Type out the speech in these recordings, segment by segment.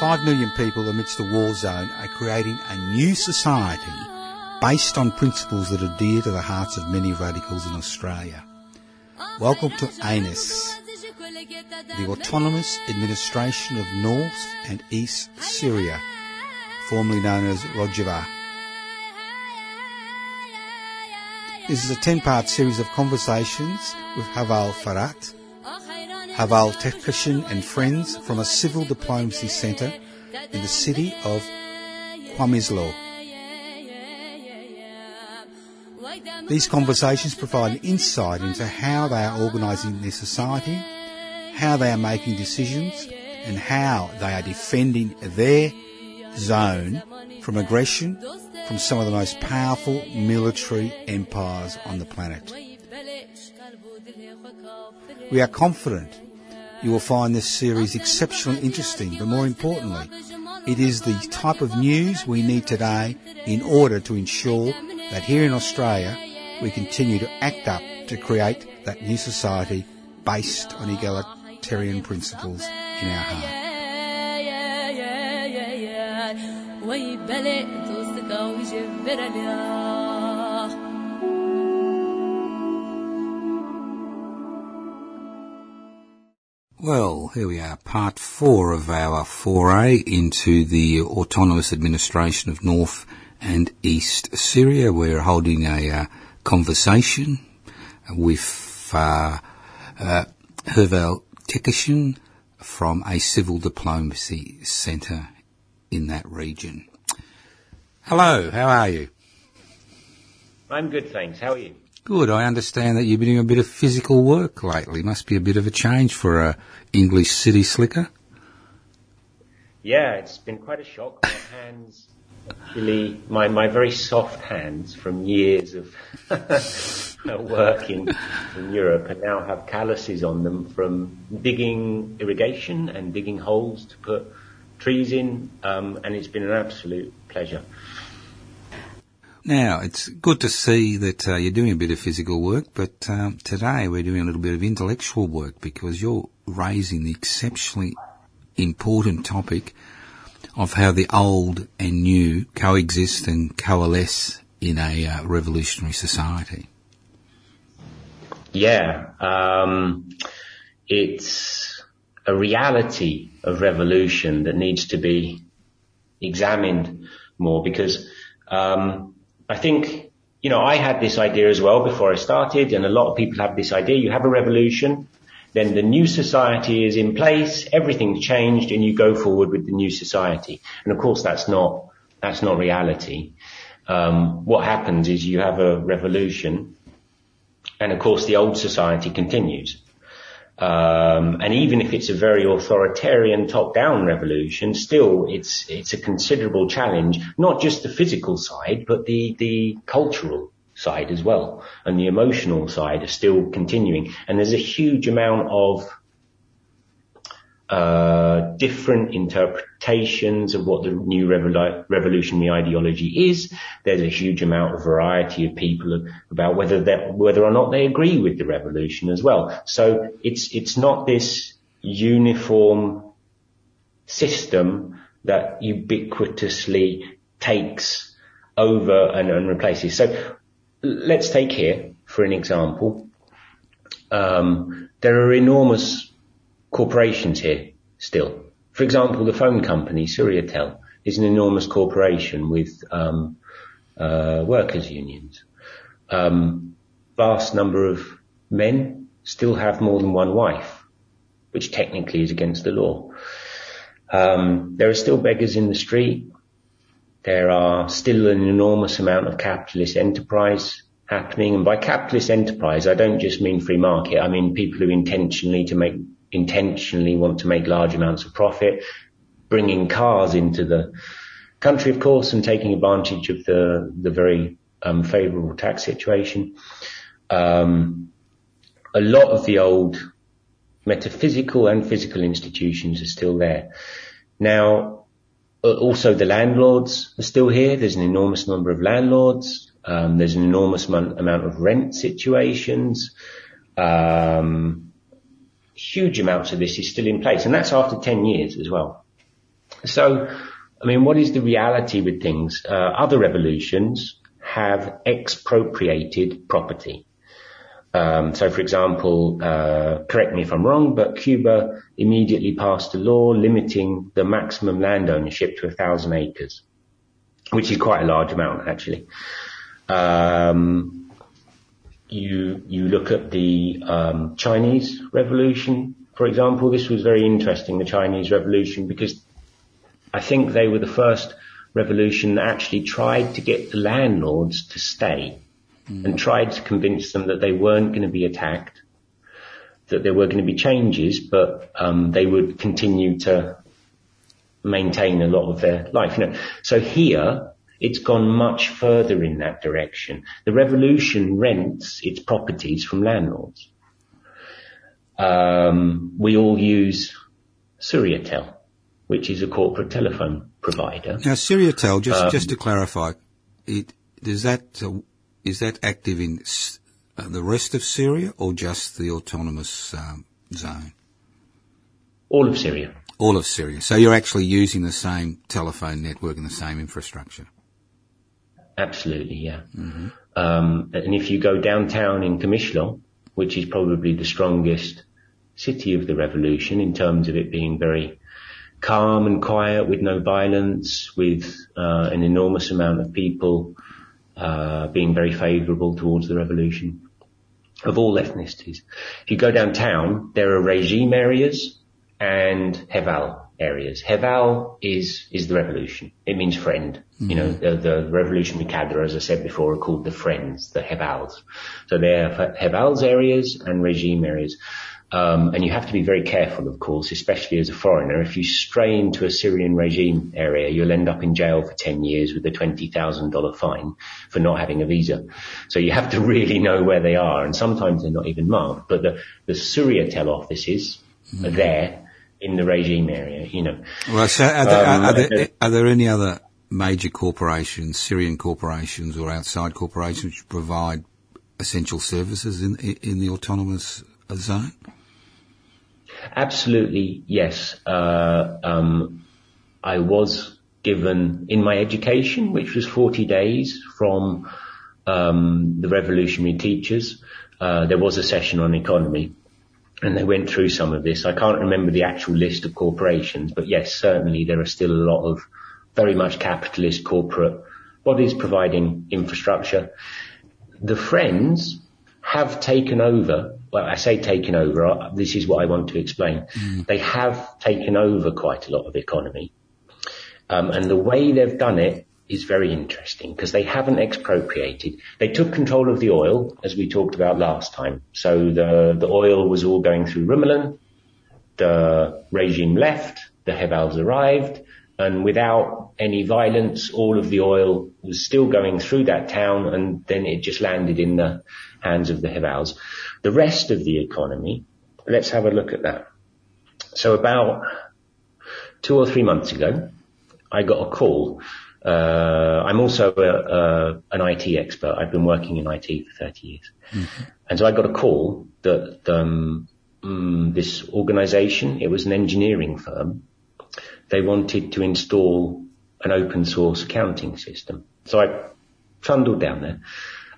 Five million people amidst a war zone are creating a new society based on principles that are dear to the hearts of many radicals in Australia. Welcome to ANIS, the Autonomous Administration of North and East Syria, formerly known as Rojava. This is a 10-part series of conversations with Haval Farat, Haval Tekashin and friends from a civil diplomacy centre in the city of Qamishlo. These conversations provide an insight into how they are organising their society, how they are making decisions, and how they are defending their zone from aggression from some of the most powerful military empires on the planet. We are confident you will find this series exceptionally interesting, but more importantly, it is the type of news we need today in order to ensure that here in Australia we continue to act up to create that new society based on egalitarian principles in our heart. Well, here we are, part four of our foray into the autonomous administration of North and East Syria. We're holding a uh, conversation with uh, uh, Herval from a civil diplomacy centre in that region. Hello, how are you? I'm good, thanks. How are you? Good. I understand that you've been doing a bit of physical work lately. Must be a bit of a change for a English city slicker. Yeah, it's been quite a shock. My hands, actually, my, my very soft hands from years of work in, in Europe and now have calluses on them from digging irrigation and digging holes to put trees in, um, and it's been an absolute pleasure. Now, it's good to see that uh, you're doing a bit of physical work, but um, today we're doing a little bit of intellectual work because you're raising the exceptionally important topic of how the old and new coexist and coalesce in a uh, revolutionary society. Yeah, um, it's a reality of revolution that needs to be examined more because um, I think, you know, I had this idea as well before I started and a lot of people have this idea. You have a revolution, then the new society is in place, everything's changed and you go forward with the new society. And of course that's not, that's not reality. Um, what happens is you have a revolution and of course the old society continues. Um, and even if it's a very authoritarian top-down revolution, still it's it's a considerable challenge. Not just the physical side, but the the cultural side as well, and the emotional side are still continuing. And there's a huge amount of different interpretations of what the new revol- revolutionary ideology is. There's a huge amount of variety of people about whether whether or not they agree with the revolution as well. So it's, it's not this uniform system that ubiquitously takes over and, and replaces. So let's take here, for an example, um, there are enormous corporations here still. For example, the phone company, Syriatel, is an enormous corporation with um, uh, workers' unions. Um, vast number of men still have more than one wife, which technically is against the law. Um, there are still beggars in the street. There are still an enormous amount of capitalist enterprise happening. And by capitalist enterprise, I don't just mean free market. I mean people who intentionally to make intentionally want to make large amounts of profit, bringing cars into the country, of course, and taking advantage of the the very um, favourable tax situation. Um, a lot of the old metaphysical and physical institutions are still there. Now, also the landlords are still here. There's an enormous number of landlords. Um, there's an enormous amount of rent situations. Um, huge amounts of this is still in place, and that's after 10 years as well. So, I mean, what is the reality with things? Uh, other revolutions have expropriated property. Um, so, for example, uh, correct me if I'm wrong, but Cuba immediately passed a law limiting the maximum land ownership to a thousand acres, which is quite a large amount, actually. Um, you you look at the um, Chinese Revolution, for example. This was very interesting, the Chinese Revolution, because I think they were the first revolution that actually tried to get the landlords to stay mm. and tried to convince them that they weren't going to be attacked, that there were going to be changes, but um, they would continue to maintain a lot of their life. You know, so here it's gone much further in that direction. The revolution rents its properties from landlords. Um, we all use Syriatel, which is a corporate telephone provider. Now, Syriatel, just um, just to clarify, it does that uh, is that active in uh, the rest of Syria or just the autonomous um, zone? All of Syria. All of Syria. So you're actually using the same telephone network and the same infrastructure. Absolutely, yeah. Mm-hmm. Um, and if you go downtown in Qamishlo, which is probably the strongest city of the revolution in terms of it being very calm and quiet with no violence, with uh, an enormous amount of people uh, being very favourable towards the revolution of all ethnicities. If you go downtown, there are regime areas and Heval areas. Heval is is the revolution. It means friend. Mm-hmm. You know, the, the revolutionary cadre, as I said before, are called the friends, the Hevals. So they're Hevals areas and regime areas. Um, and you have to be very careful, of course, especially as a foreigner. If you stray into a Syrian regime area, you'll end up in jail for 10 years with a $20,000 fine for not having a visa. So you have to really know where they are. And sometimes they're not even marked. But the, the Syriatel offices mm-hmm. are there in the regime area, you know. Well, so are there, um, are, there, are there any other major corporations, Syrian corporations or outside corporations which provide essential services in, in the autonomous zone? Absolutely, yes. Uh, um, I was given in my education, which was 40 days from um, the revolutionary teachers. Uh, there was a session on economy, and they went through some of this. I can't remember the actual list of corporations, but yes, certainly there are still a lot of very much capitalist corporate bodies providing infrastructure. The Friends have taken over well, I say taken over. Uh, this is what I want to explain. Mm. They have taken over quite a lot of economy. Um, and the way they've done it is very interesting because they haven't expropriated. They took control of the oil, as we talked about last time. So the, the oil was all going through Rumelan. The regime left. The Hevals arrived. And without any violence, all of the oil was still going through that town and then it just landed in the hands of the Hevals. The rest of the economy, let's have a look at that. So about two or three months ago, I got a call. Uh, I'm also a, a, an IT expert. I've been working in IT for 30 years. Mm-hmm. And so I got a call that um, um, this organization, it was an engineering firm, they wanted to install an open source accounting system. So I trundled down there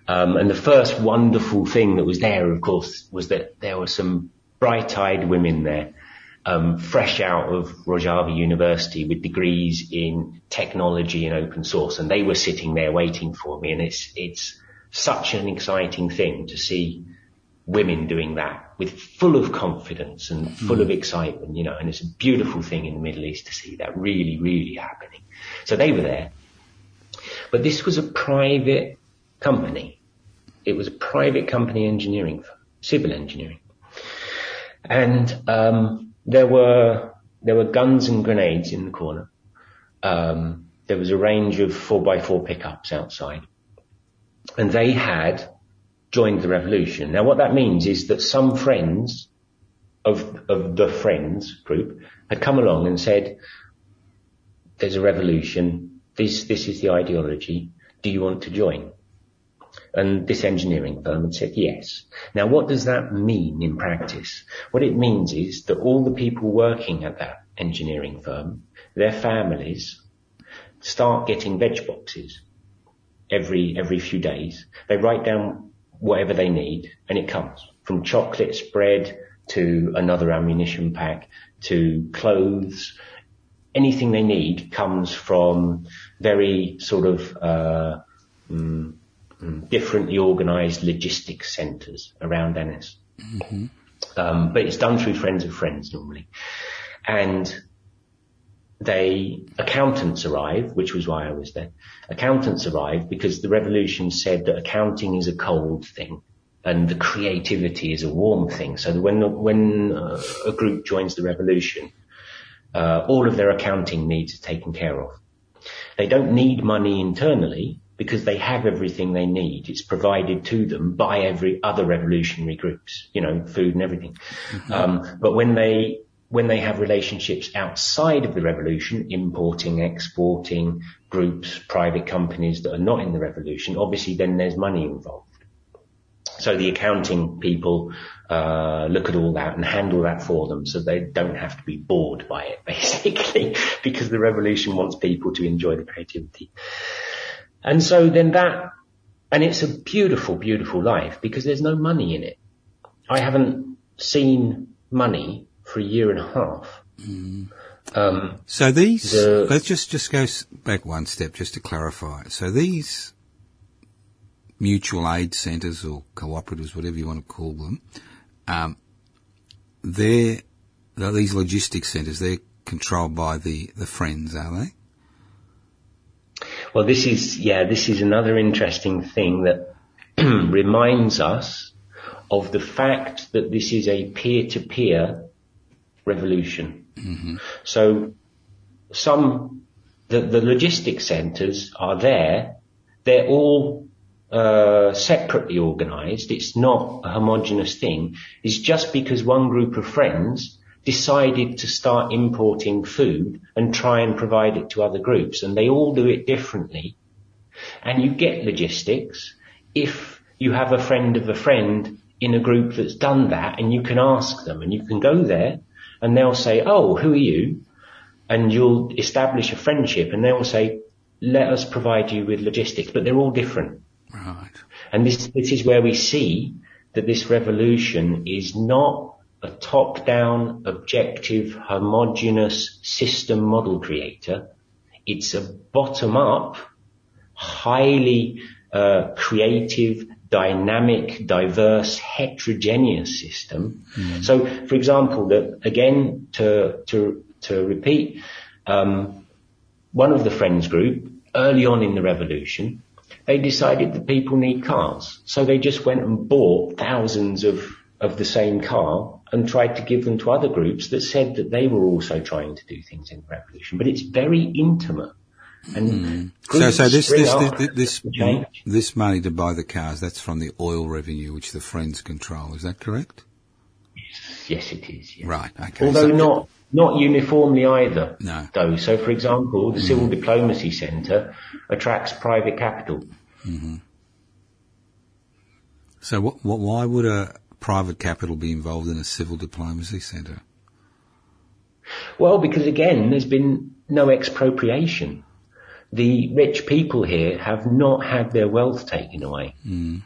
um, and the first wonderful thing that was there, of course, was that there were some bright-eyed women there, um, fresh out of Rojava University with degrees in technology and open source, and they were sitting there waiting for me. And it's it's such an exciting thing to see women doing that with full of confidence and full mm. of excitement, you know. And it's a beautiful thing in the Middle East to see that really, really happening. So they were there, but this was a private company. It was a private company engineering firm, civil engineering. And um, there were there were guns and grenades in the corner. Um, there was a range of four by four pickups outside, and they had joined the revolution. Now, what that means is that some friends of of the friends group had come along and said, "There's a revolution. This this is the ideology. Do you want to join?" And this engineering firm had said yes. Now what does that mean in practice? What it means is that all the people working at that engineering firm, their families, start getting veg boxes every, every few days. They write down whatever they need and it comes from chocolate spread to another ammunition pack to clothes. Anything they need comes from very sort of, uh, mm, differently organized logistics centers around Ennis. Mm-hmm. Um, but it's done through friends of friends normally. And they, accountants arrive, which was why I was there. Accountants arrive because the revolution said that accounting is a cold thing and the creativity is a warm thing. So when, when uh, a group joins the revolution, uh, all of their accounting needs are taken care of. They don't need money internally because they have everything they need. It's provided to them by every other revolutionary groups, you know, food and everything. Mm-hmm. Um, but when they when they have relationships outside of the revolution, importing, exporting groups, private companies that are not in the revolution, obviously then there's money involved. So the accounting people uh, look at all that and handle that for them, so they don't have to be bored by it, basically, because the revolution wants people to enjoy the creativity. And so then that, and it's a beautiful, beautiful life because there's no money in it. I haven't seen money for a year and a half. Mm. Um, so these, the, let's just, just go back one step just to clarify. So these mutual aid centres or cooperatives, whatever you want to call them, um, they're, these logistics centres, they're controlled by the, the friends, are they? Well, this is, yeah, this is another interesting thing that reminds us of the fact that this is a peer-to-peer revolution. Mm-hmm. So some, the, the logistics centres are there. They're all uh, separately organised. It's not a homogenous thing. It's just because one group of friends decided to start importing food and try and provide it to other groups, and they all do it differently. And you get logistics if you have a friend of a friend in a group that's done that, and you can ask them, and you can go there, and they'll say, "Oh, who are you?" And you'll establish a friendship, and they'll say, "Let us provide you with logistics," but they're all different. Right. And this, this is where we see that this revolution is not a top-down, objective, homogeneous system model creator. It's a bottom-up, highly uh, creative, dynamic, diverse, heterogeneous system. Mm. So, for example, that again to to to repeat, um, one of the friends group early on in the revolution they decided that people need cars. So they just went and bought thousands of, of the same car and tried to give them to other groups that said that they were also trying to do things in the revolution. But it's very intimate. And mm. so, so this this this, this, this money to buy the cars that's from the oil revenue which the Friends control. Is that correct? Yes, it is. Yes. Right. Okay. Although so, not not uniformly either. No. Though. So for example, the mm. Civil Diplomacy Centre attracts private capital. Mm-hmm. So what, what, why would a private capital be involved in a civil diplomacy centre? Well, because again, there's been no expropriation. The rich people here have not had their wealth taken away. Mm.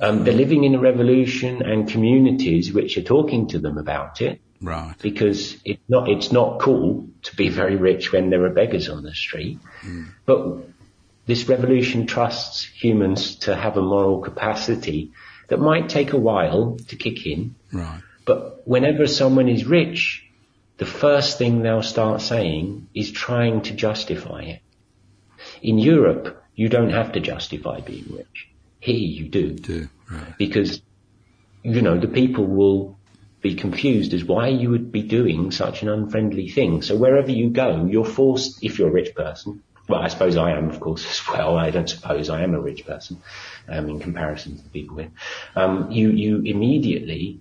Um, they're living in a revolution and communities which are talking to them about it. Right. Because it's not, it's not cool to be very rich when there are beggars on the street. Mm. But this revolution trusts humans to have a moral capacity that might take a while to kick in. Right. But whenever someone is rich, the first thing they'll start saying is trying to justify it. In Europe, you don't have to justify being rich. Here you do. Do, right. Because, you know, the people will be confused as why you would be doing such an unfriendly thing. So wherever you go, you're forced, if you're a rich person, well, I suppose I am, of course, as well. I don't suppose I am a rich person, um, in comparison to the people here. Um, you, you immediately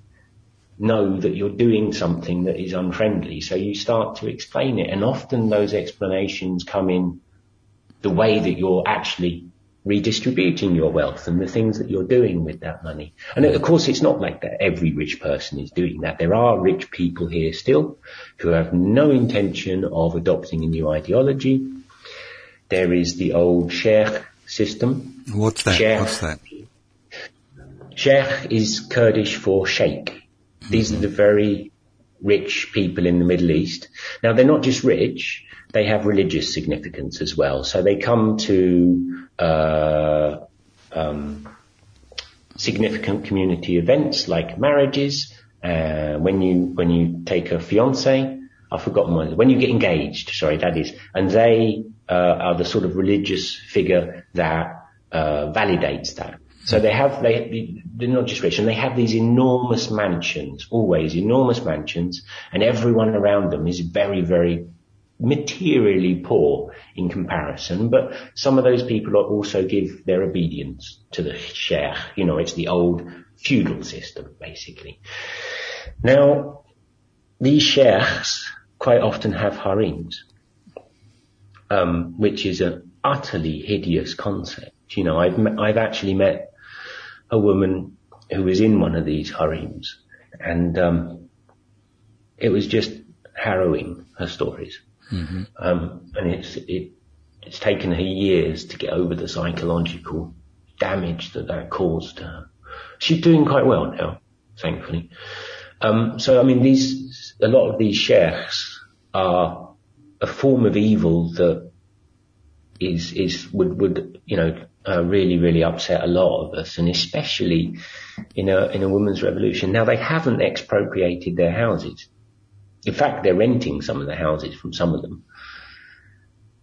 know that you're doing something that is unfriendly. So you start to explain it. And often those explanations come in the way that you're actually redistributing your wealth and the things that you're doing with that money. And of course, it's not like that every rich person is doing that. There are rich people here still who have no intention of adopting a new ideology. There is the old sheikh system. What's that? Sheikh, What's that? Sheikh is Kurdish for sheikh. These are the very rich people in the Middle East. Now they're not just rich, they have religious significance as well. So they come to uh, um, significant community events like marriages. Uh, when you when you take a fiance, I've forgotten one. When you get engaged, sorry, that is, and they uh, are the sort of religious figure that uh, validates that. So they have, they, they're not just rich and they have these enormous mansions, always enormous mansions and everyone around them is very, very materially poor in comparison, but some of those people also give their obedience to the sheikh. You know, it's the old feudal system, basically. Now, these sheikhs quite often have harems, um, which is an utterly hideous concept. You know, I've, I've actually met a woman who was in one of these harems and, um, it was just harrowing her stories. Mm-hmm. Um, and it's, it, it's taken her years to get over the psychological damage that that caused her. She's doing quite well now, thankfully. Um, so I mean, these, a lot of these sheikhs are a form of evil that is, is, would, would, you know, uh, really, really upset a lot of us, and especially in a in a women's revolution. Now they haven't expropriated their houses. In fact, they're renting some of the houses from some of them,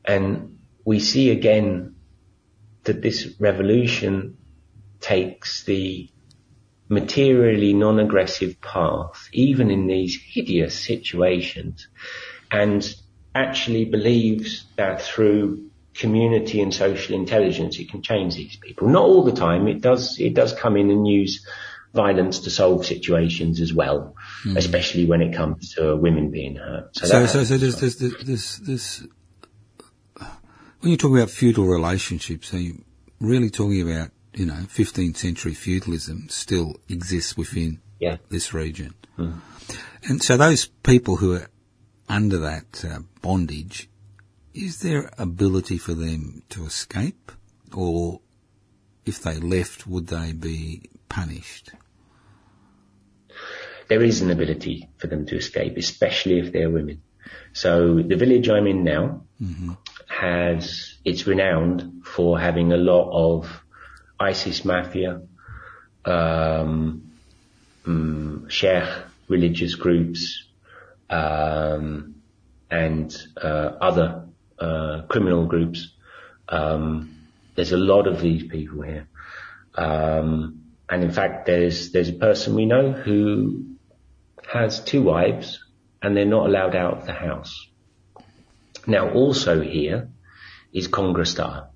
and we see again that this revolution takes the materially non-aggressive path, even in these hideous situations, and actually believes that through community and social intelligence, it can change these people. Not all the time. It does, it does come in and use violence to solve situations as well, mm. especially when it comes to women being hurt. So, so, so, so there's, there's, there's, there's, when you talk about feudal relationships, are you really talking about, you know, 15th century feudalism still exists within yeah. this region? Mm. And so those people who are under that uh, bondage, is there ability for them to escape? Or if they left, would they be punished? There is an ability for them to escape, especially if they're women. So the village I'm in now mm-hmm. has, it's renowned for having a lot of ISIS mafia, um, um, sheikh religious groups, um, and uh, other uh, criminal groups. Um, there's a lot of these people here. Um, and in fact, there's, there's a person we know who has two wives and they're not allowed out of the house. Now also here is Kongra Star.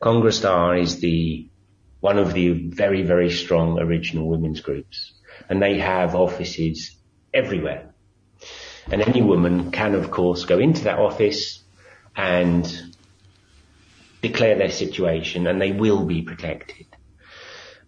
Kongrestar is the, one of the very, very strong original women's groups and they have offices everywhere. And any woman can of course go into that office, and declare their situation and they will be protected.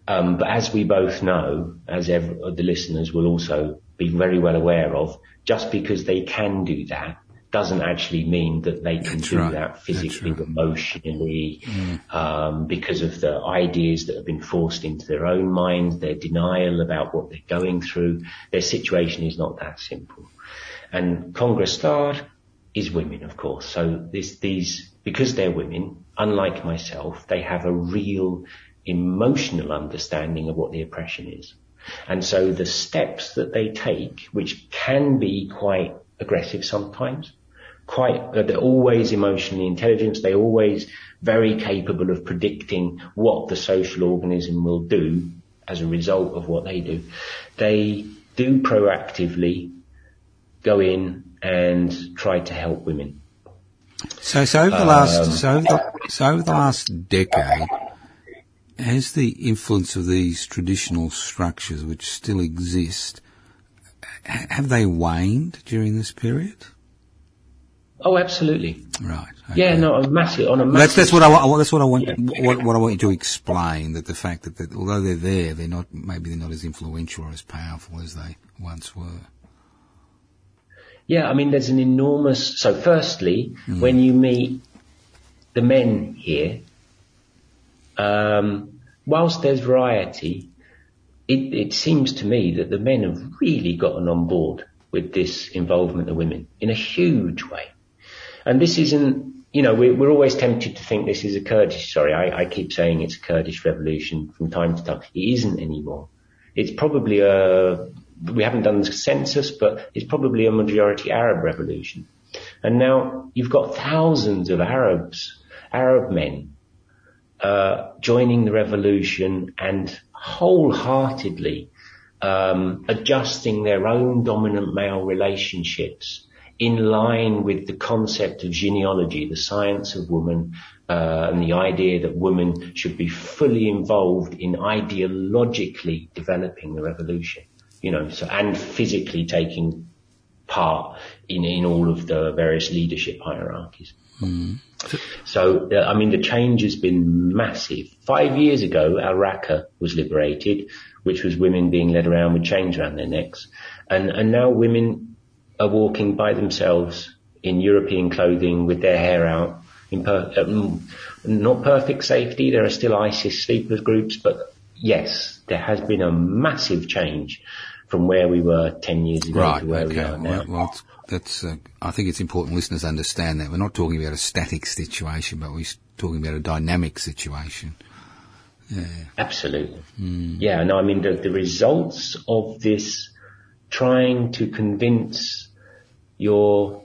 Um, but as we both know, as the listeners will also be very well aware of, just because they can do that doesn't actually mean that they can That's do right. that physically, right. emotionally, mm. um, because of the ideas that have been forced into their own minds, their denial about what they're going through. Their situation is not that simple. And Congress Kongra Star is women, of course. So this, these, because they're women, unlike myself, they have a real emotional understanding of what the oppression is. And so the steps that they take, which can be quite aggressive sometimes, quite, uh, they're always emotionally intelligent. They're always very capable of predicting what the social organism will do as a result of what they do. They do proactively go in and try to help women. So, so over the last, um, so, over the, so over the last decade, has the influence of these traditional structures, which still exist, have they waned during this period? Oh, absolutely. Right. Okay. Yeah, no, a massive on a massive. That's, that's what I that's what I want yeah. what, what I want you to explain that the fact that, that although they're there, they're not maybe they're not as influential or as powerful as they once were. Yeah, I mean, there's an enormous. So, firstly, mm. when you meet the men here, um, whilst there's variety, it, it seems to me that the men have really gotten on board with this involvement of women in a huge way. And this isn't, you know, we're, we're always tempted to think this is a Kurdish, sorry, I, I keep saying it's a Kurdish revolution from time to time. It isn't anymore. It's probably a, we haven't done the census, but it's probably a majority Arab revolution. And now you've got thousands of Arabs, Arab men, uh, joining the revolution and wholeheartedly um, adjusting their own dominant male relationships in line with the concept of jineology, the science of woman, uh, and the idea that women should be fully involved in ideologically developing the revolution, you know, so, and physically taking part in, in all of the various leadership hierarchies. Mm. So, uh, I mean, the change has been massive. Five years ago, Al Raqqa was liberated, which was women being led around with chains around their necks. And, and now women are walking by themselves in European clothing with their hair out in per, um, not perfect safety. There are still ISIS sleepers groups, but yes, there has been a massive change from where we were 10 years ago right, to where okay. we are now. Well, well that's, uh, I think it's important listeners understand that. We're not talking about a static situation, but we're talking about a dynamic situation. Yeah. Absolutely. Mm. Yeah, no, I mean, the, the results of this trying to convince your,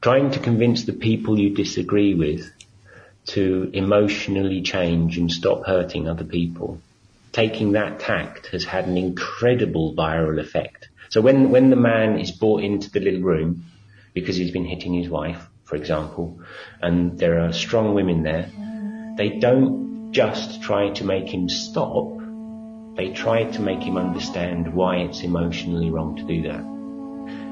trying to convince the people you disagree with to emotionally change and stop hurting other people. Taking that tact has had an incredible viral effect. So when, when the man is brought into the little room because he's been hitting his wife, for example, and there are strong women there, they don't just try to make him stop. They try to make him understand why it's emotionally wrong to do that.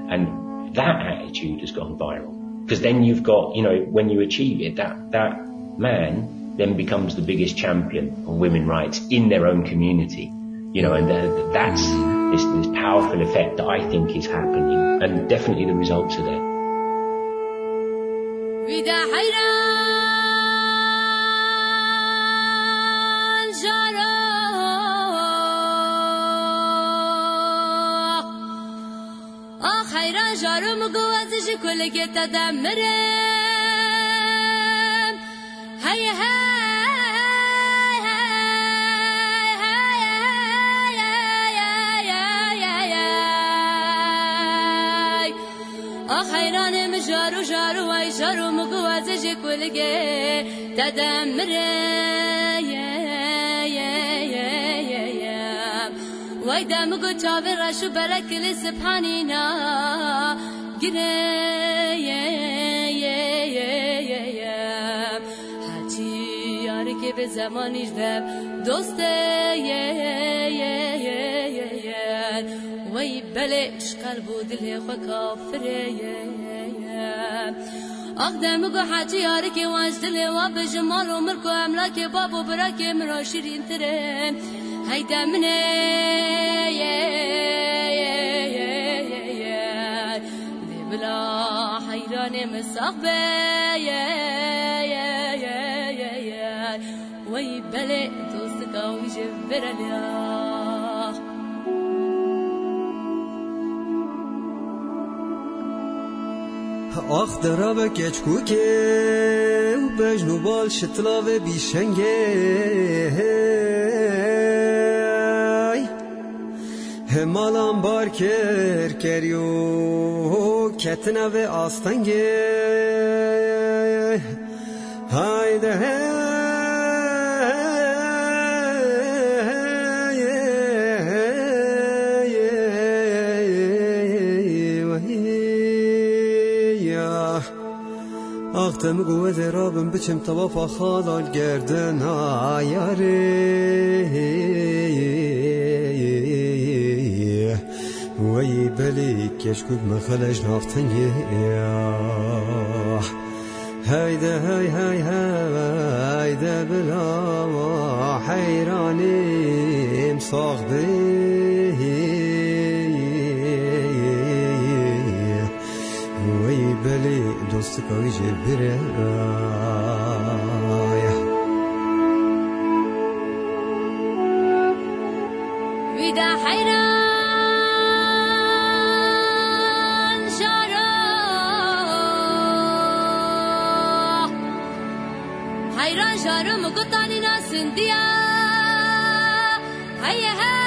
And that attitude has gone viral. Because then you've got, you know, when you achieve it, that, that man then becomes the biggest champion of women rights in their own community. You know, and uh, that's this, this powerful effect that I think is happening. And definitely the results are there. جارم گوازش کل که تدمرم هی هی آخیرانم جارو جارو وای جارو مگو ازش کلگه دم گو تا به رشو برکل سبحانی نا گره یه یه یه یه یه هرچی یاری که به زمانی شدم دوسته یه یه یه یه یه وی بله اشقل بود لی خو کافره یه یه یه آخ دم حتی یاری که واجد لی و بجمال و مرکو املاک بابو برکم را شیرین ترین هيدا من يا يا يا يا يا. ذي بلا حيران مصاحبة يا يا يا يا يا. ويبلق توسكا ويجبر آخ درا کچکوکه و بجنو بال شتلاوه بیشنگه مالام بار کر کریو کتنه و آستنگه هایده Ahtım kuvveti Rabbim biçim tavafa halal gerden ayarı وي بلي كشكوك مخلش نافتنجي هيدا هاي هاي هيدا بلا حيراني مصاغ بيه ли достигали же берая. Vida hayran şara Hayran şarı mı kutanina sindiya Hayye hayye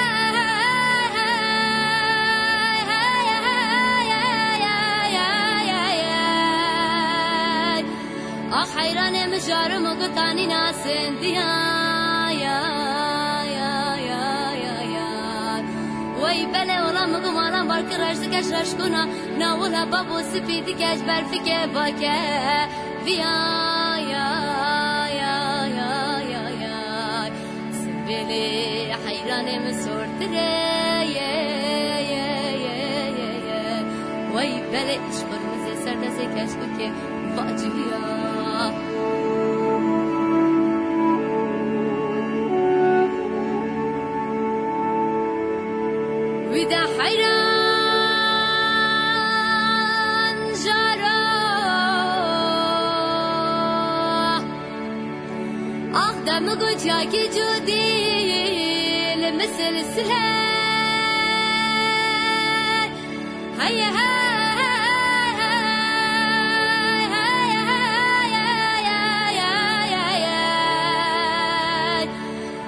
آخ حيران مشار مقطعني ناس انديا يا يا يا يا يا وای بله ولا مگم آلام بار که رشت کش رش کنا ناولا بابو سپیدی کش برفی باکه ویا یا یا یا یا یا سبیلی حیران مسورتره یه یه یه یه یه وای بله اشبر مزه سر دسته کش بکه واجیا ودا جاك جودي لمثل السهيل هيا های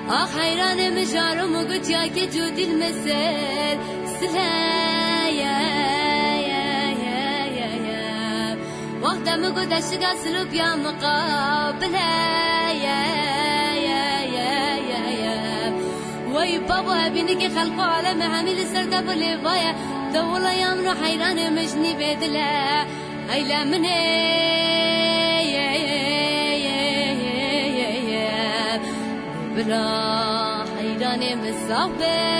آخ حیران مجارم و گوت یا که جودی المسل سهیا وقت مگو دشگا سلوب یا مقابل هیا وای بابا بینه که خلق عالم همیل سر ده وای دولا یام رو حیران مجنی بدلا ایلا منه بلا حیران مصابه.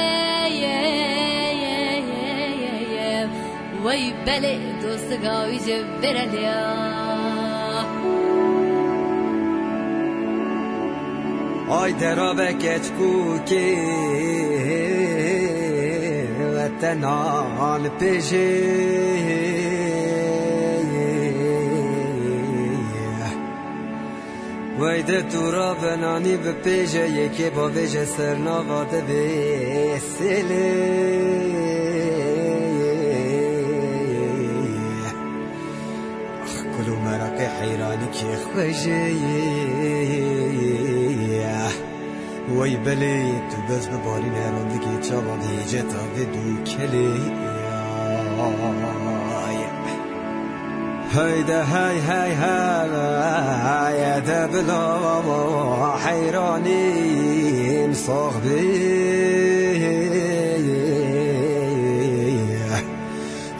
وی بله دوست گاوی جبرلیا آی درا بکت کوکی وطنان پیشه ویده تو را به پیشه یکی با ویژه سرنا واده به سله اخ کلو مرق حیرانی که خوشه وای بلی تو بز بباری نران دیگه چابان دیجه تا دو کلی. هیده های های های ده بلا حیرانین صاحبی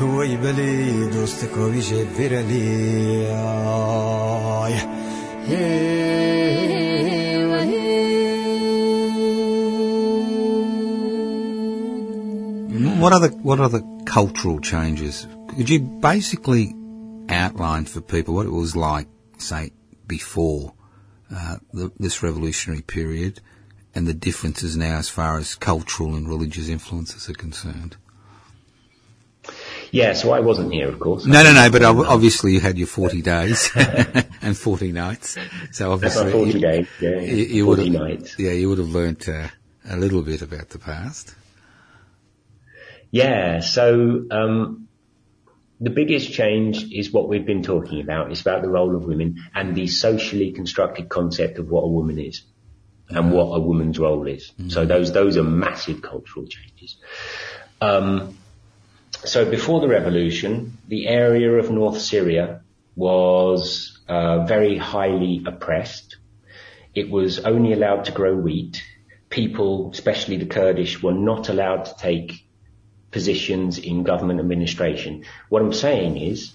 وای بلی دوست کویش برلی آی What are the what the cultural changes? Could you basically outline for people what it was like, say, before uh, the, this revolutionary period, and the differences now as far as cultural and religious influences are concerned? Yeah, so I wasn't here, of course. No, no, no. But ob- obviously, you had your forty days and forty nights. So obviously, my 40 you, days, yeah, you, you would 40 have, nights. yeah, you would have learnt uh, a little bit about the past. Yeah, so um, the biggest change is what we've been talking about. It's about the role of women and the socially constructed concept of what a woman is and what a woman's role is. So those those are massive cultural changes. Um, so before the revolution, the area of North Syria was uh, very highly oppressed. It was only allowed to grow wheat. People, especially the Kurdish, were not allowed to take positions in government administration. What I'm saying is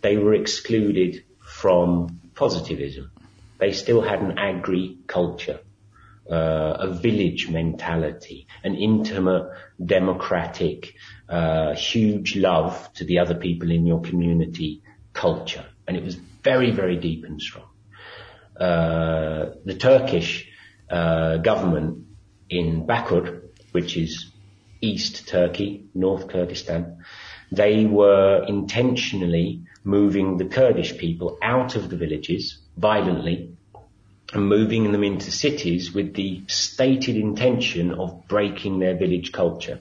they were excluded from positivism. They still had an agri culture. uh, a village mentality, an intimate, democratic, uh, huge love to the other people in your community culture. And it was very, very deep and strong. Uh, the Turkish uh, government in Bakur, which is East Turkey, North Kurdistan, they were intentionally moving the Kurdish people out of the villages violently and moving them into cities with the stated intention of breaking their village culture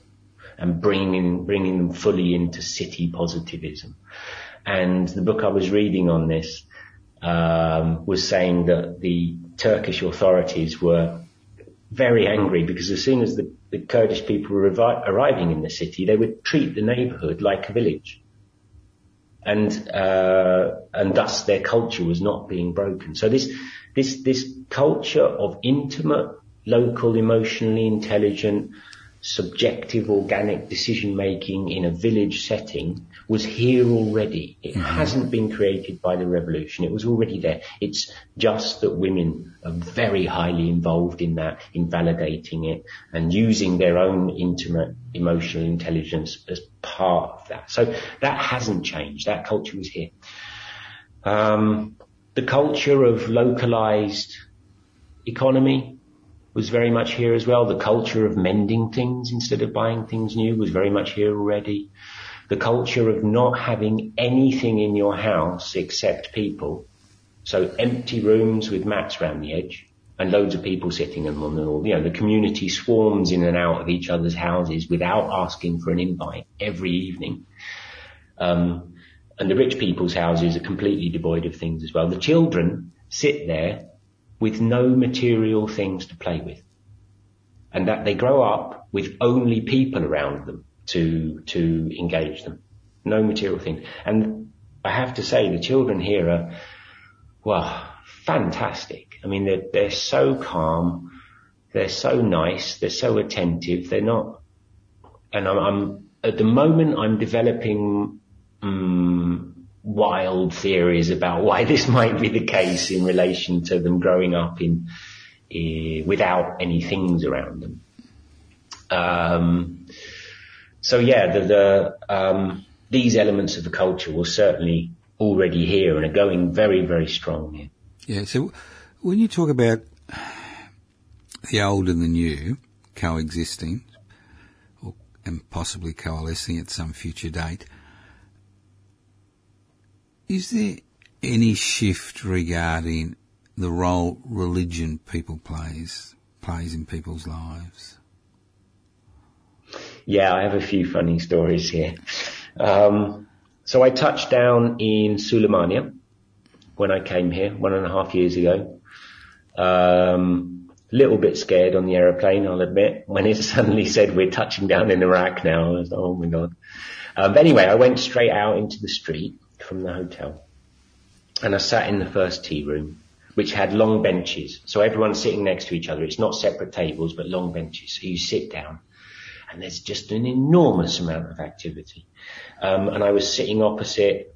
and bringing, bringing them fully into city positivism. And the book I was reading on this um, was saying that the Turkish authorities were very angry because as soon as the, the Kurdish people were revi- arriving in the city, they would treat the neighborhood like a village. And, uh, and thus their culture was not being broken. So this, this, this culture of intimate, local, emotionally intelligent, subjective organic decision making in a village setting was here already. It mm-hmm. hasn't been created by the revolution. It was already there. It's just that women are very highly involved in that, in validating it and using their own intimate emotional intelligence as part of that. So that hasn't changed. That culture was here. Um, the culture of localized economy, was very much here as well. The culture of mending things instead of buying things new was very much here already. The culture of not having anything in your house except people. So empty rooms with mats around the edge and loads of people sitting on them all. You know, the community swarms in and out of each other's houses without asking for an invite every evening. Um, and the rich people's houses are completely devoid of things as well. The children sit there with no material things to play with. And that they grow up with only people around them to, to engage them. No material things. And I have to say the children here are, well, fantastic. I mean, they're, they're so calm. They're so nice. They're so attentive. They're not, and I'm, I'm at the moment I'm developing, um, wild theories about why this might be the case in relation to them growing up in uh, without any things around them. Um, so yeah, the, the um, these elements of the culture were certainly already here and are going very, very strong here. Yeah. So when you talk about the old and the new coexisting, or, and possibly coalescing at some future date, is there any shift regarding the role religion people plays plays in people's lives? Yeah, I have a few funny stories here. Um, so I touched down in Sulemania when I came here one and a half years ago. Um, little bit scared on the aeroplane, I'll admit, when it suddenly said we're touching down in Iraq now. I was like, oh my god. Um, but anyway, I went straight out into the street from the hotel. And I sat in the first tea room, which had long benches. So everyone's sitting next to each other. It's not separate tables, but long benches. So you sit down and there's just an enormous amount of activity. Um, and I was sitting opposite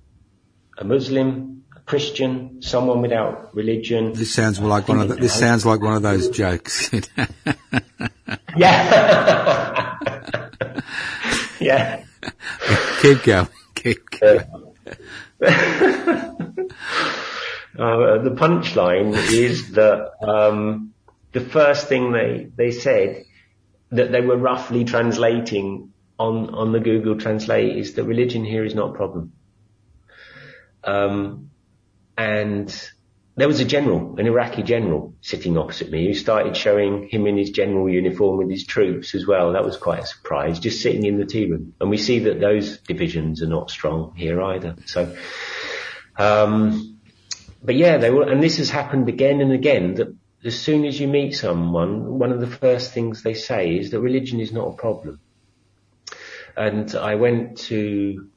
a Muslim, a Christian, someone without religion. This sounds like one of the, this sounds like one of those jokes. yeah. yeah. Keep going. Keep going. Uh, the punchline is that um, the first thing they they said that they were roughly translating on on the Google Translate is that religion here is not a problem. Um, and there was a general, an Iraqi general sitting opposite me who started showing him in his general uniform with his troops as well. That was quite a surprise, just sitting in the tea room. And we see that those divisions are not strong here either. So, um, but yeah, they were, and this has happened again and again that as soon as you meet someone, one of the first things they say is that religion is not a problem. And I went to,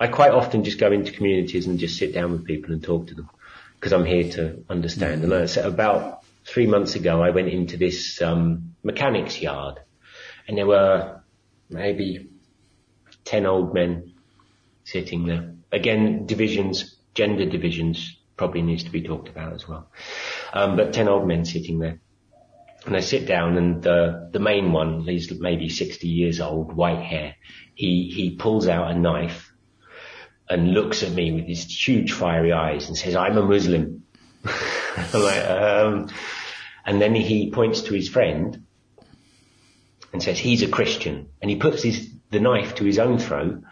I quite often just go into communities and just sit down with people and talk to them because I'm here to understand. And I said about three months ago, I went into this um, mechanics yard, and there were maybe ten old men sitting there. Again, divisions, gender divisions, probably needs to be talked about as well. Um, but ten old men sitting there, and I sit down and the, the main one, he's maybe 60 years old, white hair. He, he pulls out a knife and looks at me with his huge fiery eyes and says, I'm a Muslim. I'm like, um, and then he points to his friend and says, he's a Christian. And he puts his, the knife to his own throat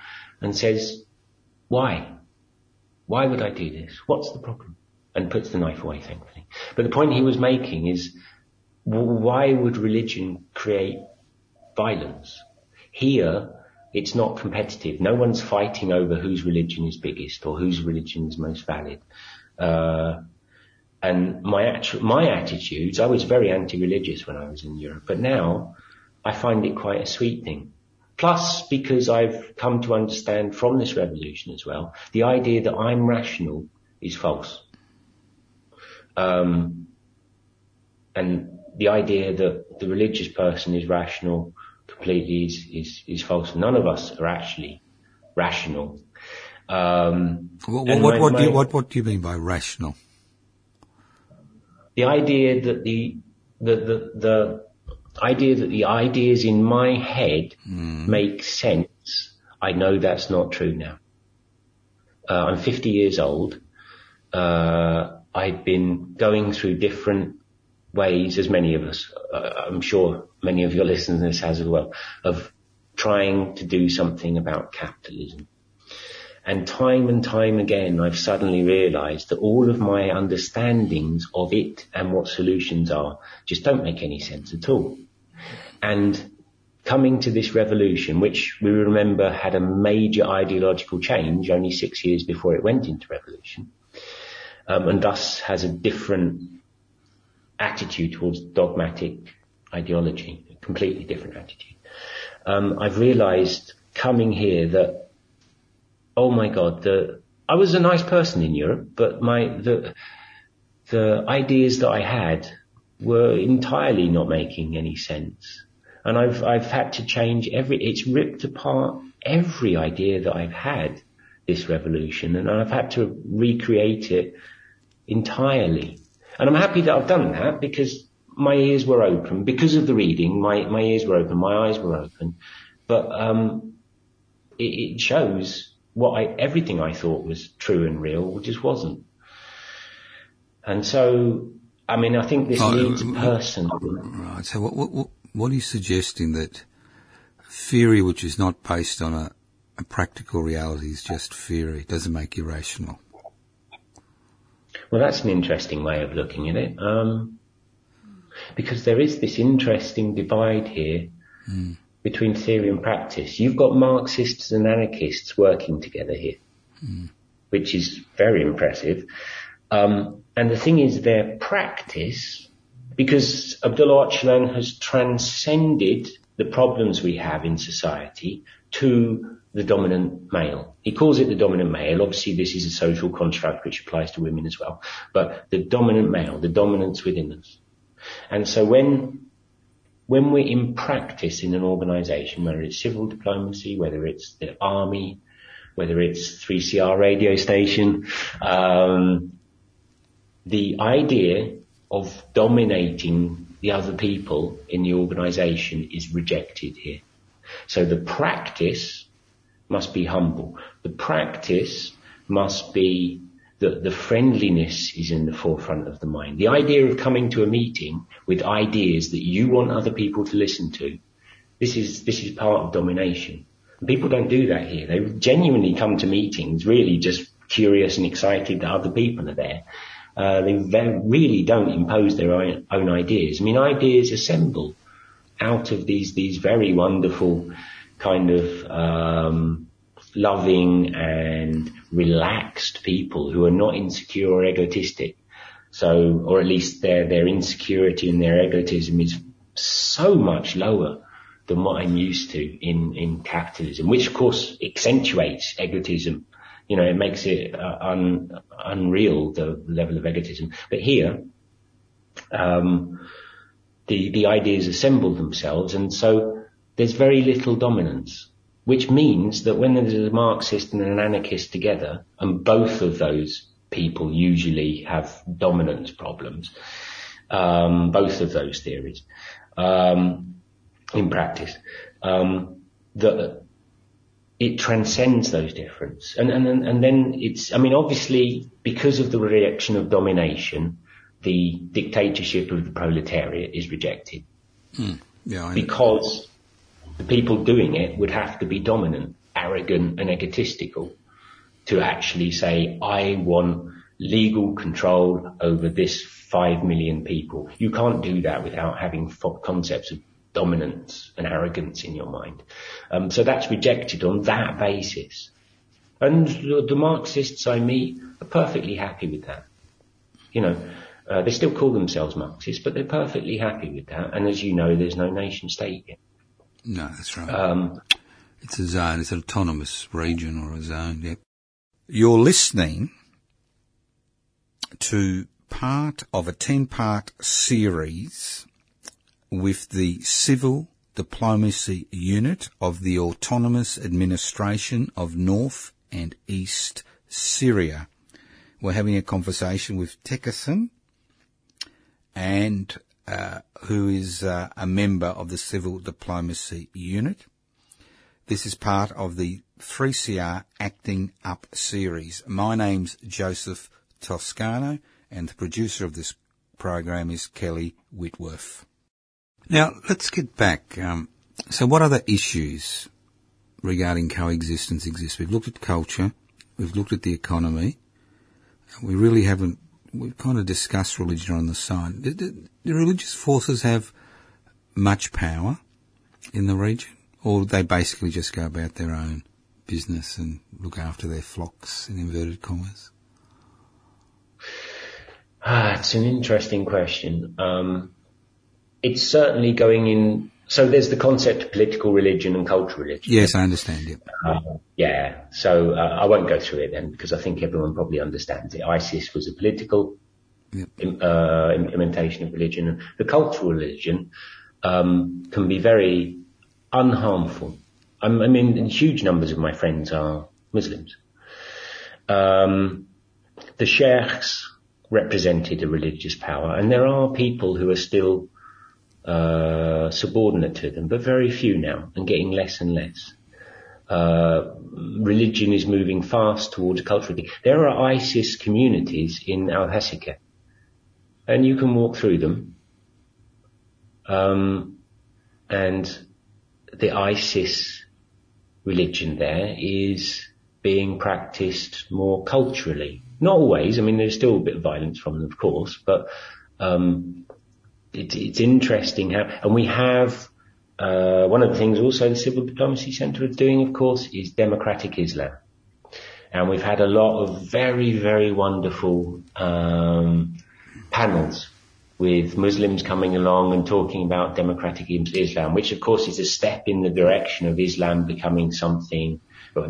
and says, why? Why would I do this? What's the problem? And puts the knife away, thankfully. But the point he was making is, why would religion create violence? Here, it's not competitive. No one's fighting over whose religion is biggest or whose religion is most valid. Uh, and my actu- my attitudes, I was very anti-religious when I was in Europe, but now I find it quite a sweet thing. Plus, because I've come to understand from this revolution as well, the idea that I'm rational is false. Um, and the idea that the religious person is rational completely is, is, is false. None of us are actually rational. Um, what, what, my, what, do you, what, what do you mean by rational? The idea that the, the, the, the idea that the ideas in my head mm. make sense, I know that's not true now. Uh, I'm 50 years old. Uh, I've been going through different ways, as many of us, uh, I'm sure many of your listeners has as well, of trying to do something about capitalism. And time and time again, I've suddenly realized that all of my understandings of it and what solutions are just don't make any sense at all. And coming to this revolution, which we remember had a major ideological change only six years before it went into revolution, um, and thus has a different attitude towards dogmatic ideology, a completely different attitude. Um, I've realized coming here that, oh my God, the, I was a nice person in Europe, but my, the, the ideas that I had were entirely not making any sense. And I've, I've had to change every, it's ripped apart every idea that I've had this revolution and I've had to recreate it entirely. And I'm happy that I've done that because my ears were open because of the reading. My my ears were open, my eyes were open, but um, it, it shows what I everything I thought was true and real just wasn't. And so, I mean, I think this oh, needs a person. Right. So, what, what what are you suggesting that theory, which is not based on a, a practical reality, is just theory? doesn't make you rational. Well, that's an interesting way of looking at it. Um, because there is this interesting divide here mm. between theory and practice. You've got Marxists and anarchists working together here, mm. which is very impressive. Um, and the thing is their practice, because Abdullah Öcalan has transcended the problems we have in society to the dominant male. He calls it the dominant male. Obviously, this is a social construct which applies to women as well. But the dominant male, the dominance within us. And so when when we're in practice in an organization, whether it's civil diplomacy, whether it's the army, whether it's 3CR radio station, um, the idea of dominating the other people in the organization is rejected here. So the practice must be humble. The practice must be that the friendliness is in the forefront of the mind. The idea of coming to a meeting with ideas that you want other people to listen to, this is, this is part of domination. people don't do that here. They genuinely come to meetings really just curious and excited that other people are there. Uh, they really don't impose their own, own ideas. I mean, ideas assemble out of these, these very wonderful kind of um, loving and relaxed people who are not insecure or egotistic. So, or at least their their insecurity and their egotism is so much lower than what I'm used to in in capitalism, which of course accentuates egotism. You know, it makes it uh, un, unreal the level of egotism. But here, um, the the ideas assemble themselves, and so there's very little dominance, which means that when there's a Marxist and an anarchist together, and both of those people usually have dominance problems, um, both of those theories um, in practice. Um, that it transcends those differences, and and and then it's. I mean, obviously, because of the reaction of domination, the dictatorship of the proletariat is rejected. Mm. Yeah, because the people doing it would have to be dominant, arrogant, and egotistical to actually say, I want legal control over this five million people. You can't do that without having concepts of dominance and arrogance in your mind. Um, so that's rejected on that basis. And the, Marxists I meet are perfectly happy with that. You know, uh, they still call themselves Marxists, but they're perfectly happy with that. And as you know, there's no nation state yet. No, that's right. Um, it's a zone. It's an autonomous region or a zone. Yep. You're listening to part of a 10 part series with the Civil Diplomacy Unit of the Autonomous Administration of North and East Syria. We're having a conversation with Tekassim and uh, who is uh, a member of the Civil Diplomacy Unit. This is part of the 3CR Acting Up series. My name's Joseph Toscano and the producer of this program is Kelly Whitworth. Now, let's get back. Um, so what other issues regarding coexistence exist? We've looked at culture. We've looked at the economy. We really haven't, we've kind of discussed religion on the side. Do, religious forces have much power in the region? Or they basically just go about their own business and look after their flocks in inverted commas? Ah, it's an interesting question. Um, it's certainly going in. So there's the concept of political religion and cultural religion. Yes, I understand it. Uh, yeah. So uh, I won't go through it then because I think everyone probably understands it. ISIS was a political yep. uh, implementation of religion. The cultural religion um, can be very unharmful. I'm, I mean, huge numbers of my friends are Muslims. Um, the sheikhs represented a religious power, and there are people who are still uh, subordinate to them, but very few now, and getting less and less. Uh, religion is moving fast towards cultural. There are ISIS communities in Al Hasakah, and you can walk through them. Um, and the ISIS religion there is being practiced more culturally. Not always. I mean, there's still a bit of violence from them, of course, but um, it, it's interesting how, and we have uh, one of the things also the Civil Diplomacy Centre is doing, of course, is democratic Islam. And we've had a lot of very, very wonderful um, panels with Muslims coming along and talking about democratic Islam, which of course is a step in the direction of Islam becoming something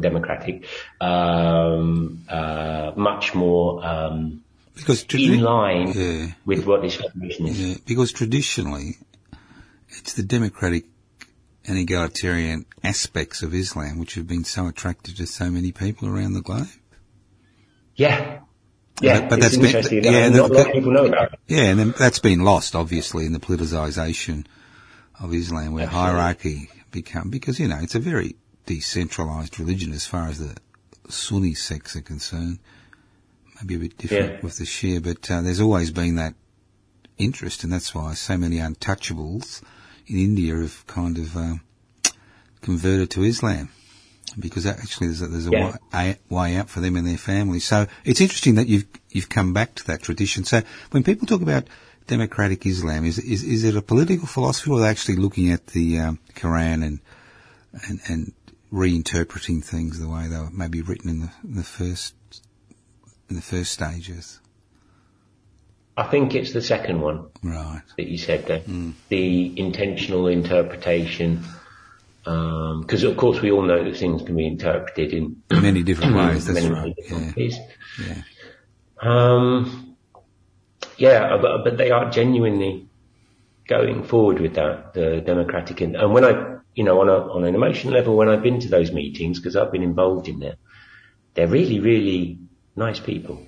democratic, um, uh, much more um, because tradi- in line yeah, with what this federation is. Yeah, because traditionally, it's the democratic and egalitarian aspects of Islam which have been so attractive to so many people around the globe. Yeah, yeah, but, but that's been, yeah, not a lot of people know about it. Yeah, and then that's been lost, obviously, in the politicization of Islam, where Absolutely. hierarchy become because you know it's a very decentralized religion as far as the Sunni sects are concerned. Maybe a bit different yeah. with the Shia, but uh, there's always been that interest, and that's why so many untouchables in India have kind of uh, converted to Islam because actually there's a, there's a yeah. way, way, out for them and their families. So it's interesting that you've you've come back to that tradition. So when people talk about democratic Islam, is is is it a political philosophy, or are they actually looking at the um, Quran and and and reinterpreting things the way they were maybe written in the, in the first in the first stages? I think it's the second one, right? That you said there, mm. the intentional interpretation because um, of course we all know that things can be interpreted in many different ways. That's right. Yeah. Ways. Yeah. Um, yeah, but, but they are genuinely going forward with that, the democratic, and, and when I, you know, on a, on an emotional level, when I've been to those meetings, because I've been involved in them, they're really, really nice people.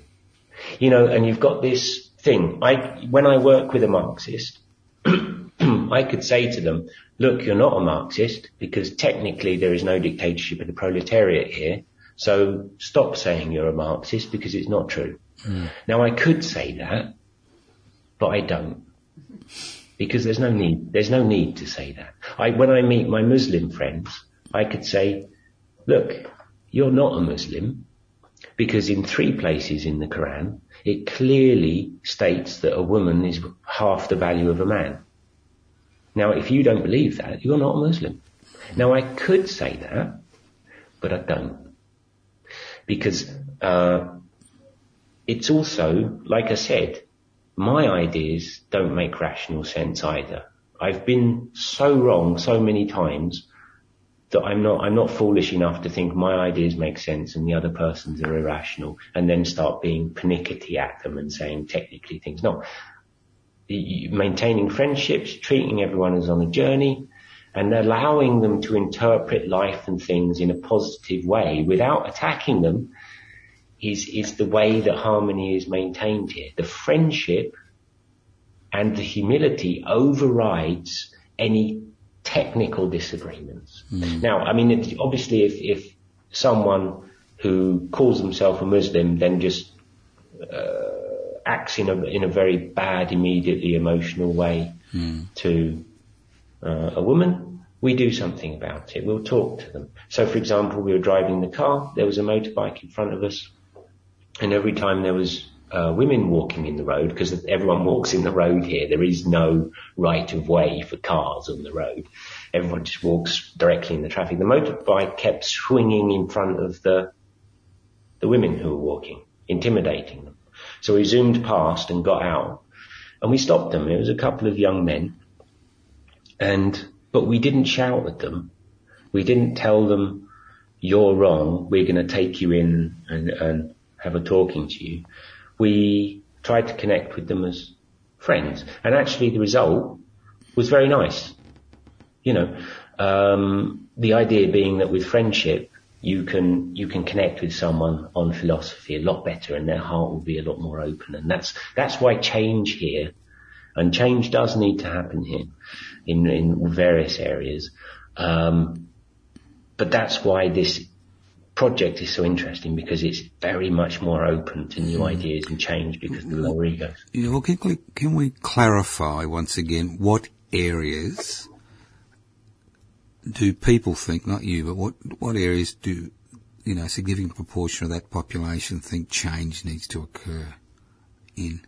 You know, and you've got this thing. I, when I work with a Marxist, I could say to them, look, you're not a Marxist because technically there is no dictatorship of the proletariat here. So stop saying you're a Marxist because it's not true. Mm. Now I could say that, but I don't. Because there's no need, there's no need to say that. I, when I meet my Muslim friends, I could say, look, you're not a Muslim because in three places in the Quran, it clearly states that a woman is half the value of a man. Now, if you don't believe that, you're not a Muslim. Now, I could say that, but I don't. Because, uh, it's also, like I said, my ideas don't make rational sense either. I've been so wrong so many times that I'm not, I'm not foolish enough to think my ideas make sense and the other person's are irrational and then start being pernickety at them and saying technically things. No. Maintaining friendships, treating everyone as on a journey and allowing them to interpret life and things in a positive way without attacking them is, is the way that harmony is maintained here. The friendship and the humility overrides any technical disagreements. Mm. Now, I mean, obviously if, if someone who calls themselves a Muslim then just uh, acts in a, in a very bad, immediately emotional way mm. to uh, a woman, we do something about it. We'll talk to them. So for example, we were driving the car, there was a motorbike in front of us, and every time there was uh, women walking in the road, because everyone walks in the road here, there is no right of way for cars on the road. Everyone just walks directly in the traffic. The motorbike kept swinging in front of the the women who were walking, intimidating them. So we zoomed past and got out, and we stopped them. It was a couple of young men, and but we didn't shout at them. We didn't tell them, "You're wrong. We're going to take you in and, and have a talking to you, we tried to connect with them as friends. And actually the result was very nice. You know, um, the idea being that with friendship, you can, you can connect with someone on philosophy a lot better and their heart will be a lot more open. And that's, that's why change here, and change does need to happen here in, in various areas. Um, but that's why this project is so interesting because it's very much more open to new hmm. ideas and change because of the lower egos. Yeah, well, can we, can we clarify once again what areas do people think, not you, but what, what areas do, you know, a significant proportion of that population think change needs to occur in?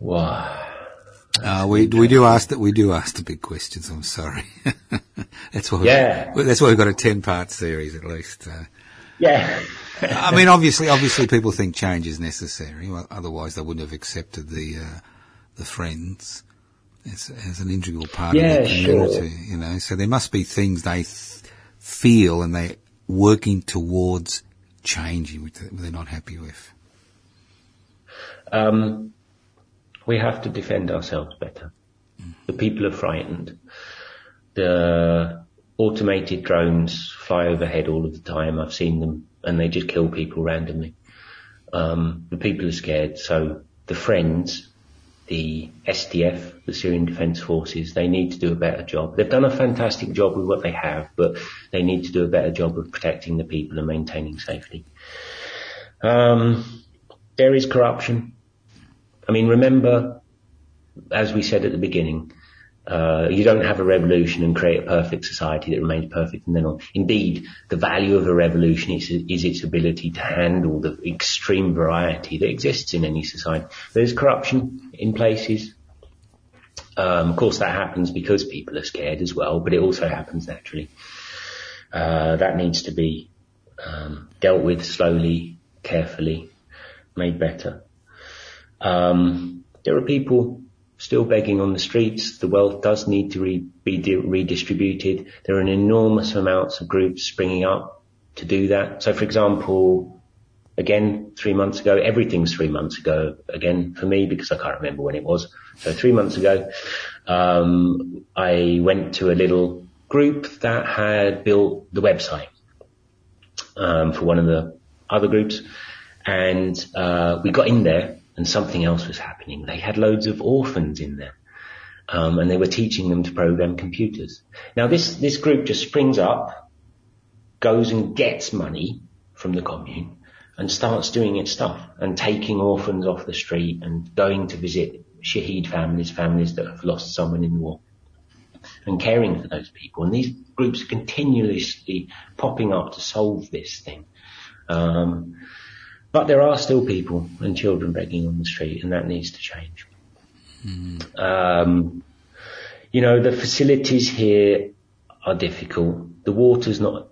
Wow. Uh, we we do ask that we do ask the big questions. I'm sorry. that's why. Yeah. That's why we've got a ten part series at least. Uh, yeah. I mean, obviously, obviously, people think change is necessary. Well, otherwise, they wouldn't have accepted the uh, the friends as, as an integral part yeah, of the community. Sure. You know, so there must be things they th- feel and they're working towards changing, which they're not happy with. Um, we have to defend ourselves better. The people are frightened. The automated drones fly overhead all of the time. I've seen them and they just kill people randomly. Um, the people are scared. So the friends, the SDF, the Syrian Defence Forces, they need to do a better job. They've done a fantastic job with what they have, but they need to do a better job of protecting the people and maintaining safety. Um, there is corruption. I mean, remember, as we said at the beginning, uh, you don't have a revolution and create a perfect society that remains perfect and then on. Indeed, the value of a revolution is, is its ability to handle the extreme variety that exists in any society. There's corruption in places. Um, of course, that happens because people are scared as well, but it also happens naturally. Uh, that needs to be um, dealt with slowly, carefully, made better. Um, there are people still begging on the streets. The wealth does need to re- be redistributed. There are an enormous amounts of groups springing up to do that. So, for example, again, three months ago, everything's three months ago again for me because I can't remember when it was. So three months ago, um, I went to a little group that had built the website um, for one of the other groups And uh, we got in there, and something else was happening. They had loads of orphans in there. Um, and they were teaching them to program computers. Now this, this group just springs up, goes and gets money from the commune and starts doing its stuff and taking orphans off the street and going to visit shaheed families, families that have lost someone in the war and caring for those people. And these groups are continuously popping up to solve this thing. Um, but there are still people and children begging on the street and that needs to change. Mm. Um, you know, the facilities here are difficult. The water's not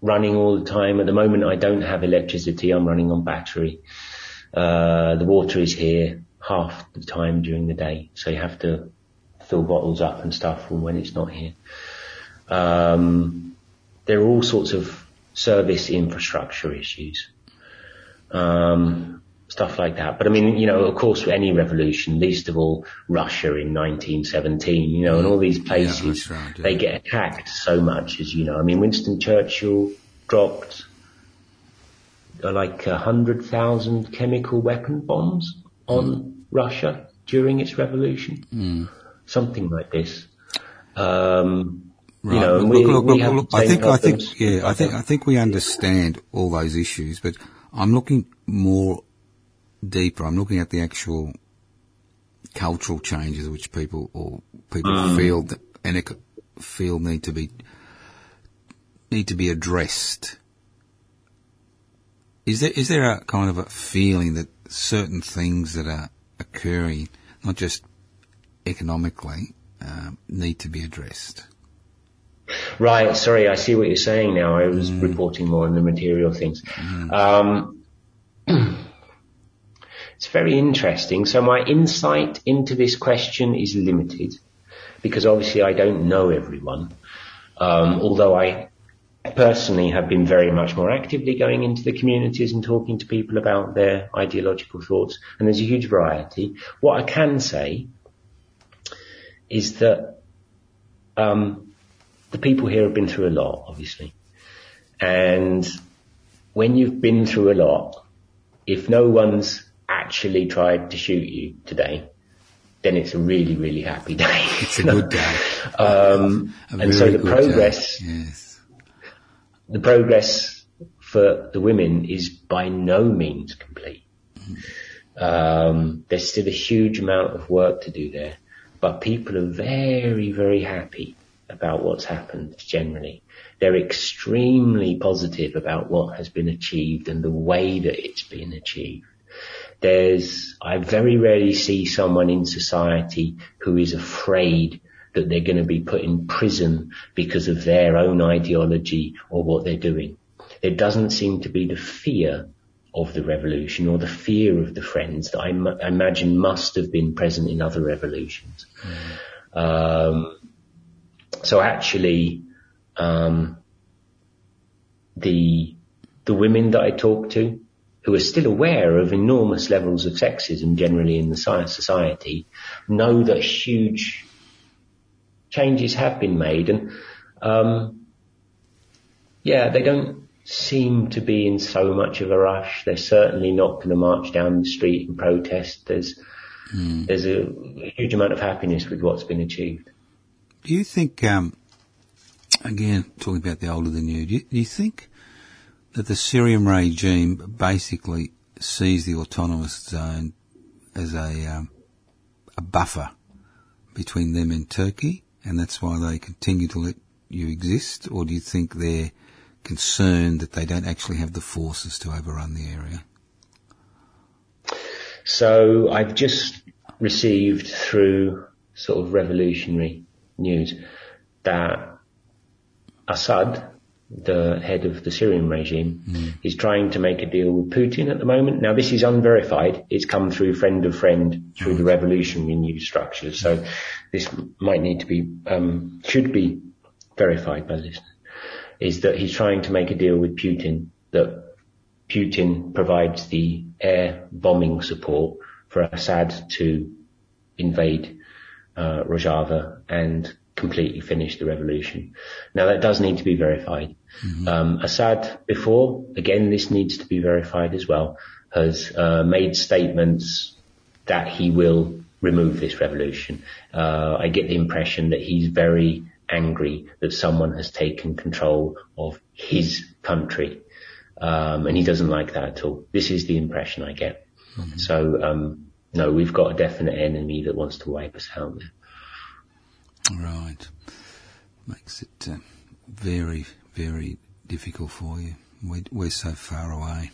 running all the time. At the moment, I don't have electricity. I'm running on battery. Uh, the water is here half the time during the day. So you have to fill bottles up and stuff when it's not here. Um, there are all sorts of service infrastructure issues. Um, stuff like that. But I mean, you know, of course, any revolution, least of all Russia in 1917, you know, and all these places, yeah, right, yeah. they get attacked so much, as you know. I mean, Winston Churchill dropped uh, like hundred thousand chemical weapon bombs on mm. Russia during its revolution. Mm. Something like this. Um, Right. You know, look, we, look, look, look, I think, I think, yeah, I think, I think we understand all those issues, but I'm looking more deeper. I'm looking at the actual cultural changes which people or people mm. feel that and feel need to be need to be addressed. Is there is there a kind of a feeling that certain things that are occurring, not just economically, um, need to be addressed? Right. Sorry, I see what you're saying now. I was mm. reporting more on the material things. Mm. Um, it's very interesting. So my insight into this question is limited because obviously I don't know everyone. Um, although I personally have been very much more actively going into the communities and talking to people about their ideological thoughts, and there's a huge variety. What I can say is that um, the people here have been through a lot, obviously, and when you've been through a lot, if no one's actually tried to shoot you today, then it's a really, really happy day. It's a good day. um, and so the progress, yes. the progress for the women is by no means complete. Mm. Um, there's still a huge amount of work to do there, but people are very, very happy about what's happened generally. They're extremely positive about what has been achieved and the way that it's been achieved. There's, I very rarely see someone in society who is afraid that they're going to be put in prison because of their own ideology or what they're doing. There doesn't seem to be the fear of the revolution or the fear of the friends that I, m- imagine must have been present in other revolutions. Mm. Um, so actually, um, the the women that I talk to, who are still aware of enormous levels of sexism generally in the society, know that huge changes have been made, and um, yeah, they don't seem to be in so much of a rush. They're certainly not going to march down the street and protest. There's mm. there's a, a, huge amount of happiness with what's been achieved. Do you think, um, again, talking about the older than you, do you, do you think that the Syrian regime basically sees the autonomous zone as a um, a buffer between them and Turkey, and that's why they continue to let you exist, or do you think they're concerned that they don't actually have the forces to overrun the area? So I've just received through sort of revolutionary news that Assad the head of the Syrian regime, mm. is trying to make a deal with Putin at the moment. Now, this is unverified. It's come through friend of friend through the revolutionary news structures. So this might need to be, um, should be verified by listeners. Is that he's trying to make a deal with Putin that Putin provides the air bombing support for Assad to invade Rojava and completely finish the revolution. Now that does need to be verified. Mm-hmm. Um, Assad before, again, this needs to be verified as well. has uh, made statements that he will remove this revolution. Uh, I get the impression that he's very angry that someone has taken control of his country. Um, and he doesn't like that at all. This is the impression I get. Mm-hmm. So, um, no, we've got a definite enemy that wants to wipe us out there. Right. Makes it uh, very, very difficult for you. We're, we're so far away.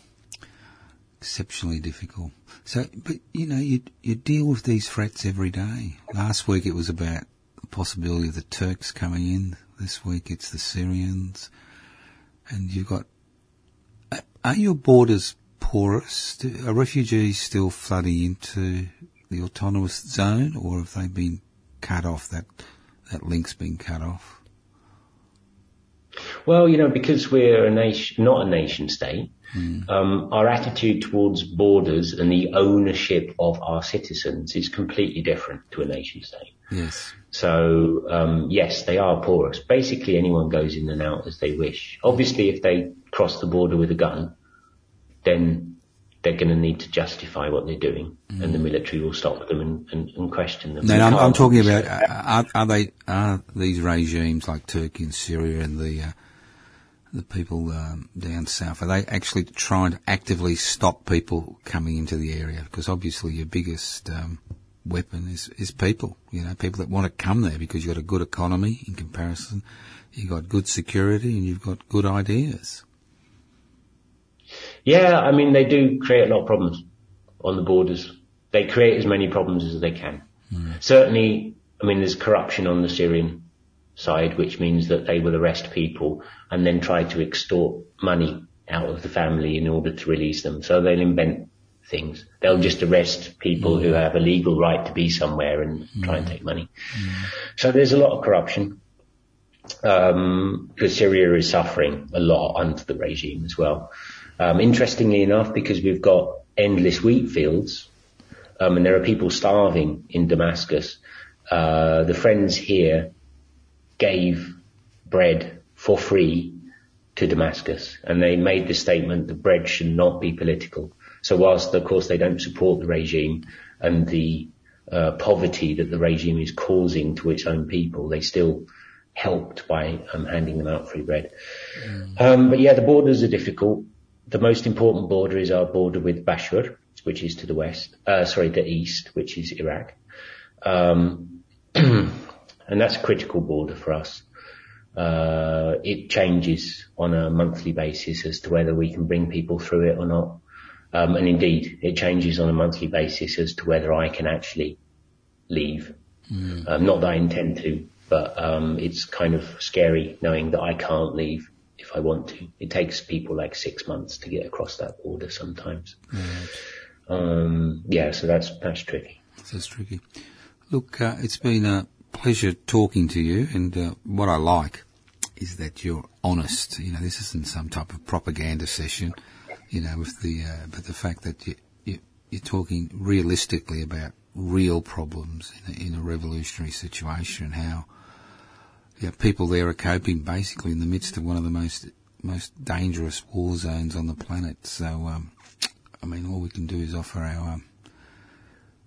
Exceptionally difficult. So, but you know, you you deal with these threats every day. Last week it was about the possibility of the Turks coming in. This week it's the Syrians, and you've got. Are your borders porous? Are refugees still flooding into the autonomous zone, or have they been cut off? That that link's been cut off. Well, you know, because we're a nation, not a nation state, mm. um, our attitude towards borders and the ownership of our citizens is completely different to a nation state. Yes. So, um, yes, they are porous. Basically, anyone goes in and out as they wish. Obviously, if they cross the border with a gun, then they're going to need to justify what they're doing, mm. and the military will stop them and, and, and question them. No, I'm, I'm, talking about are, are, they are these regimes like Turkey and Syria and the uh, the people um, down south are they actually trying to actively stop people coming into the area? Because obviously your biggest um, weapon is is people. You know, people that want to come there because you've got a good economy in comparison, you've got good security, and you've got good ideas. Yeah, I mean, they do create a lot of problems on the borders. They create as many problems as they can. Mm. Certainly, I mean, there's corruption on the Syrian side, which means that they will arrest people and then try to extort money out of the family in order to release them. So they'll invent things. They'll just arrest people mm. who have a legal right to be somewhere and mm. try and take money. Mm. So there's a lot of corruption. Um, because Syria is suffering a lot under the regime as well. Um, interestingly enough, because we've got endless wheat fields, um, and there are people starving in Damascus, uh, the friends here gave bread for free to Damascus, and they made the statement that bread should not be political. So whilst, of course, they don't support the regime and the uh, poverty that the regime is causing to its own people, they still helped by um, handing them out free bread. Mm. Um, but yeah, the borders are difficult the most important border is our border with Bashur, which is to the west, uh, sorry, the east, which is Iraq. Um, and that's a critical border for us. Uh, it changes on a monthly basis as to whether we can bring people through it or not. Um, and indeed, it changes on a monthly basis as to whether I can actually leave. Mm. Um, not that I intend to, but um, it's kind of scary knowing that I can't leave if I want to. It takes people like six months to get across that border sometimes. Right. Um, yeah, so that's that's tricky. That's tricky. Look, uh, it's been a pleasure talking to you, and uh, what I like is that you're honest. You know, this isn't some type of propaganda session. You know, with the uh, but the fact that you, you you're talking realistically about real problems in a, in a revolutionary situation, how yeah, people there are coping basically in the midst of one of the most most dangerous war zones on the planet. So, um, I mean, all we can do is offer our um,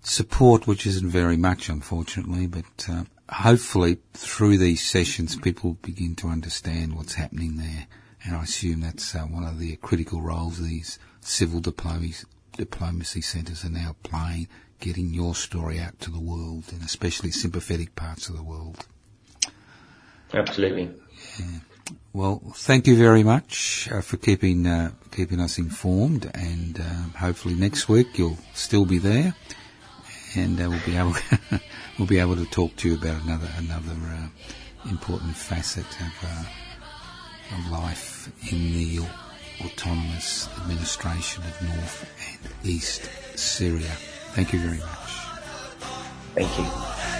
support, which isn't very much, unfortunately, but uh, hopefully through these sessions, people begin to understand what's happening there. And I assume that's uh, one of the critical roles these civil diplomacy, diplomacy centres are now playing, getting your story out to the world, and especially sympathetic parts of the world. Absolutely. Yeah. Well, thank you very much uh, for keeping uh, keeping us informed, and um, hopefully next week you'll still be there, and uh, we'll be able we'll be able to talk to you about another another uh, important facet of, uh, of life in the autonomous administration of North and East Syria. Thank you very much. Thank you.